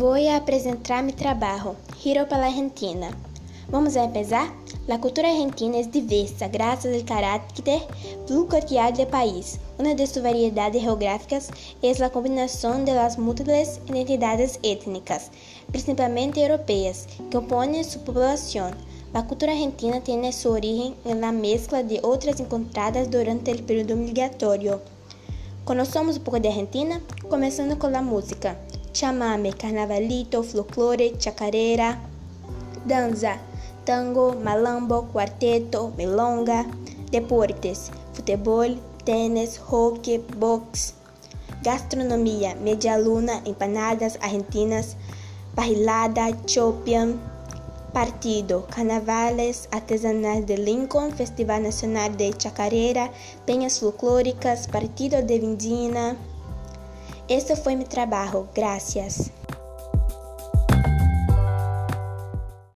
Vou apresentar meu trabalho, Giro para a Argentina. Vamos a empezar? La cultura argentina es diversa gracias al carácter pluricultural del país. Una de sus variedades geográficas es la combinación de las múltiples identidades étnicas, principalmente europeas, que componen su población. La cultura argentina tiene su origen en la mezcla de otras encontradas durante el período migratorio. Conocemos un poco de Argentina, comenzando con la música. Chamame, carnavalito, folclore, chacarera, danza, tango, malambo, quarteto, milonga, deportes, futebol, tênis, hockey, boxe, gastronomia, media luna, empanadas argentinas, parrilada, chopian, partido, carnavales artesanais de Lincoln, Festival Nacional de Chacarera, penhas folclóricas, partido de Vindina. Este foi meu trabalho. Gracias.